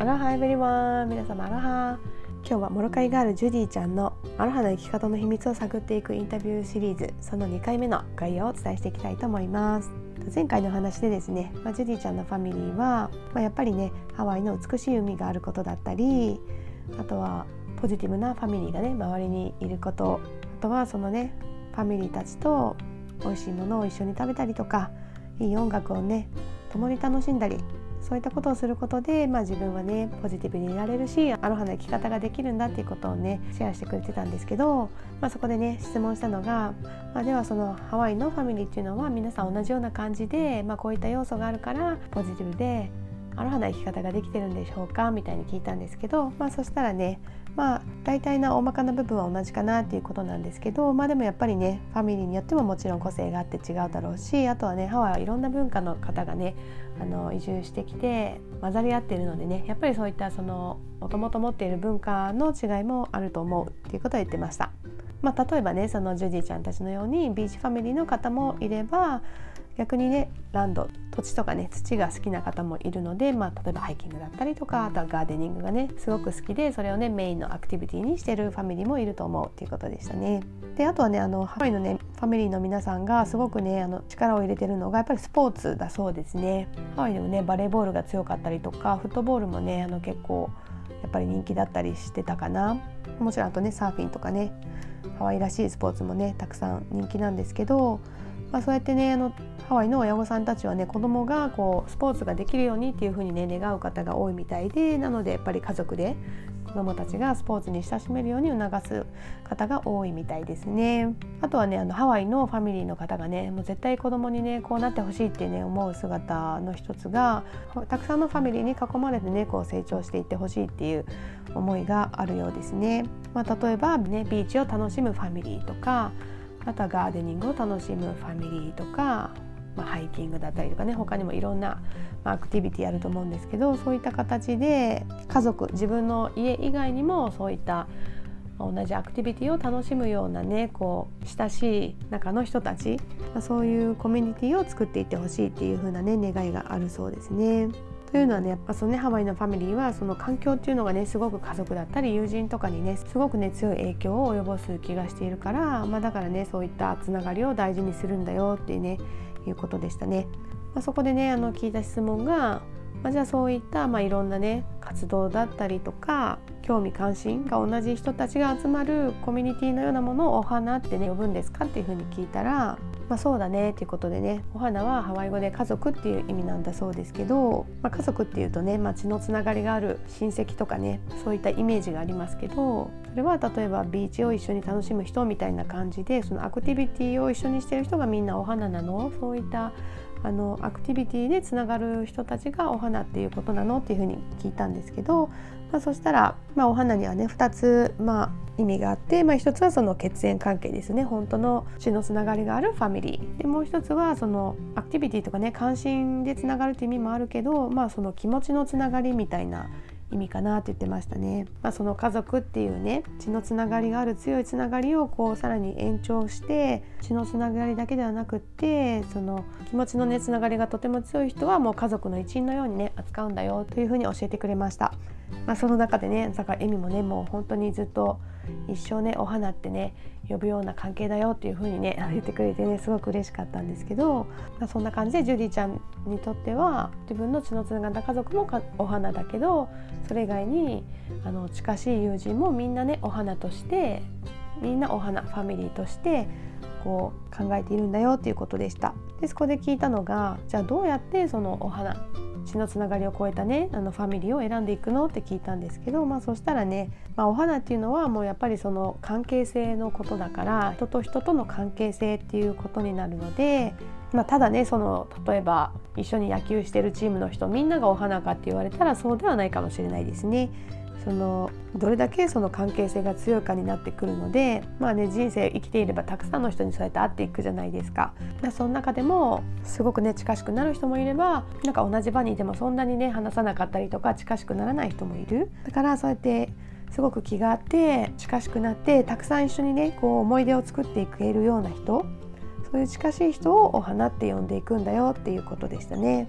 Aloha everyone 皆様アロハ。今日はモロカイガールジュディちゃんのアロハの生き方の秘密を探っていくインタビューシリーズ。その2回目の概要をお伝えしていきたいと思います。前回の話でですね、まあ、ジュディちゃんのファミリーは、まあ、やっぱりねハワイの美しい海があることだったりあとはポジティブなファミリーがね周りにいることあとはそのねファミリーたちと美味しいものを一緒に食べたりとかいい音楽をね共に楽しんだりそういったことをすることで、まあ、自分はねポジティブにいられるしアロハの生き方ができるんだっていうことをねシェアしてくれてたんですけど、まあ、そこでね質問したのが、まあ、ではそのハワイのファミリーっていうのは皆さん同じような感じで、まあ、こういった要素があるからポジティブでアロハな生き方ができてるんでしょうかみたいに聞いたんですけど、まあ、そしたらねまあ大体な大まかな部分は同じかなっていうことなんですけどまあでもやっぱりねファミリーによってももちろん個性があって違うだろうしあとはねハワイはいろんな文化の方がねあの移住してきて混ざり合っているのでねやっぱりそういったそのもともと持っている文化の違いもあると思うっていうことを言ってました。まあ、例えばねそのジュディちゃんたちのようにビーチファミリーの方もいれば逆にねランド土地とかね土が好きな方もいるので、まあ、例えばハイキングだったりとかあとはガーデニングがねすごく好きでそれをねメインのアクティビティにしてるファミリーもいると思うっていうことでしたね。であとはねあのハワイのねファミリーの皆さんがすごくねあの力を入れてるのがやっぱりスポーツだそうですね。ハワイでもねバレーボールが強かったりとかフットボールもねあの結構やっぱり人気だったりしてたかなもちろんあとねサーフィンとかねハワイらしいスポーツもねたくさん人気なんですけどまあ、そうやってねあのハワイの親御さんたちはね子供がこうスポーツができるようにっていう風にね願う方が多いみたいでなのでやっぱり家族で子どもたちがスポーツに親しめるように促す方が多いみたいですね。あとはねあのハワイのファミリーの方がねもう絶対子供にねこうなってほしいってね思う姿の一つがたくさんのファミリーに囲まれてねこう成長していってほしいっていう思いがあるようですね。まあ、例えばねビーチを楽しむファミリーとかあとはガーデニングを楽しむファミリーとか、まあ、ハイキングだったりとかね他にもいろんな、まあ、アクティビティあると思うんですけどそういった形で家族自分の家以外にもそういった同じアクティビティを楽しむようなねこう親しい中の人たちそういうコミュニティを作っていってほしいっていう風なね願いがあるそうですね。というのはねやっぱそのねハワイのファミリーはその環境っていうのがねすごく家族だったり友人とかにねすごくね強い影響を及ぼす気がしているから、まあ、だからねそういったつながりを大事にするんだよっていうねいうことでしたね。まあ、そこでねあの聞いた質問が、まあ、じゃあそういった、まあ、いろんなね活動だったりとか興味関心が同じ人たちが集まるコミュニティのようなものをお花ってね呼ぶんですかっていうふうに聞いたらまあ、そうだねっていうことでねお花はハワイ語で家族っていう意味なんだそうですけど、まあ、家族っていうとね、まあ、血のつながりがある親戚とかねそういったイメージがありますけどそれは例えばビーチを一緒に楽しむ人みたいな感じでそのアクティビティを一緒にしてる人がみんなお花なの？そういったあのアクティビティでつながる人たちがお花っていうことなの？っていうふうに聞いたんですけど、まあ、そしたら、まあ、お花にはね2つ、まあ、意味があって、まあ、1つはその血縁関係ですね。本当の血のつながりがあるファミリー。でもう1つはそのアクティビティとかね関心でつながるっていう意味もあるけど、まあ、その気持ちのつながりみたいな意味かなって言ってましたね。まあ、その家族っていうね血のつながりがある強いつながりをこうさらに延長して血のつながりだけではなくってその気持ちのねつながりがとても強い人はもう家族の一員のようにね扱うんだよというふうに教えてくれました。まあ、その中でねだからエミもねもう本当にずっと一生ねお花ってね呼ぶような関係だよっていう風にね 言ってくれてねすごく嬉しかったんですけど、まあ、そんな感じでジュディちゃんにとっては自分の血のつながった家族もお花だけどそれ以外にあの近しい友人もみんなねお花としてみんなお花ファミリーとしてこう考えているんだよっていうことでした。でそこで聞いたのがじゃあどうやってそのお花血のつながりを超えたねあのファミリーを選んでいくのって聞いたんですけど、まあ、そしたらね、まあ、お花っていうのはもうやっぱりその関係性のことだから人と人との関係性っていうことになるので、まあ、ただねその例えば一緒に野球してるチームの人みんながお花かって言われたらそうではないかもしれないですね。そのどれだけその関係性が強いかになってくるのでまあね人生生きていればたくさんの人にそうやって会っていくじゃないですか。その中でもすごくね近しくなる人もいればなんか同じ場にいてもそんなにね話さなかったりとか近しくならない人もいる。だからそうやってすごく気があって近しくなってたくさん一緒にねこう思い出を作っていけるような人そういう近しい人をお花って呼んでいくんだよっていうことでしたね。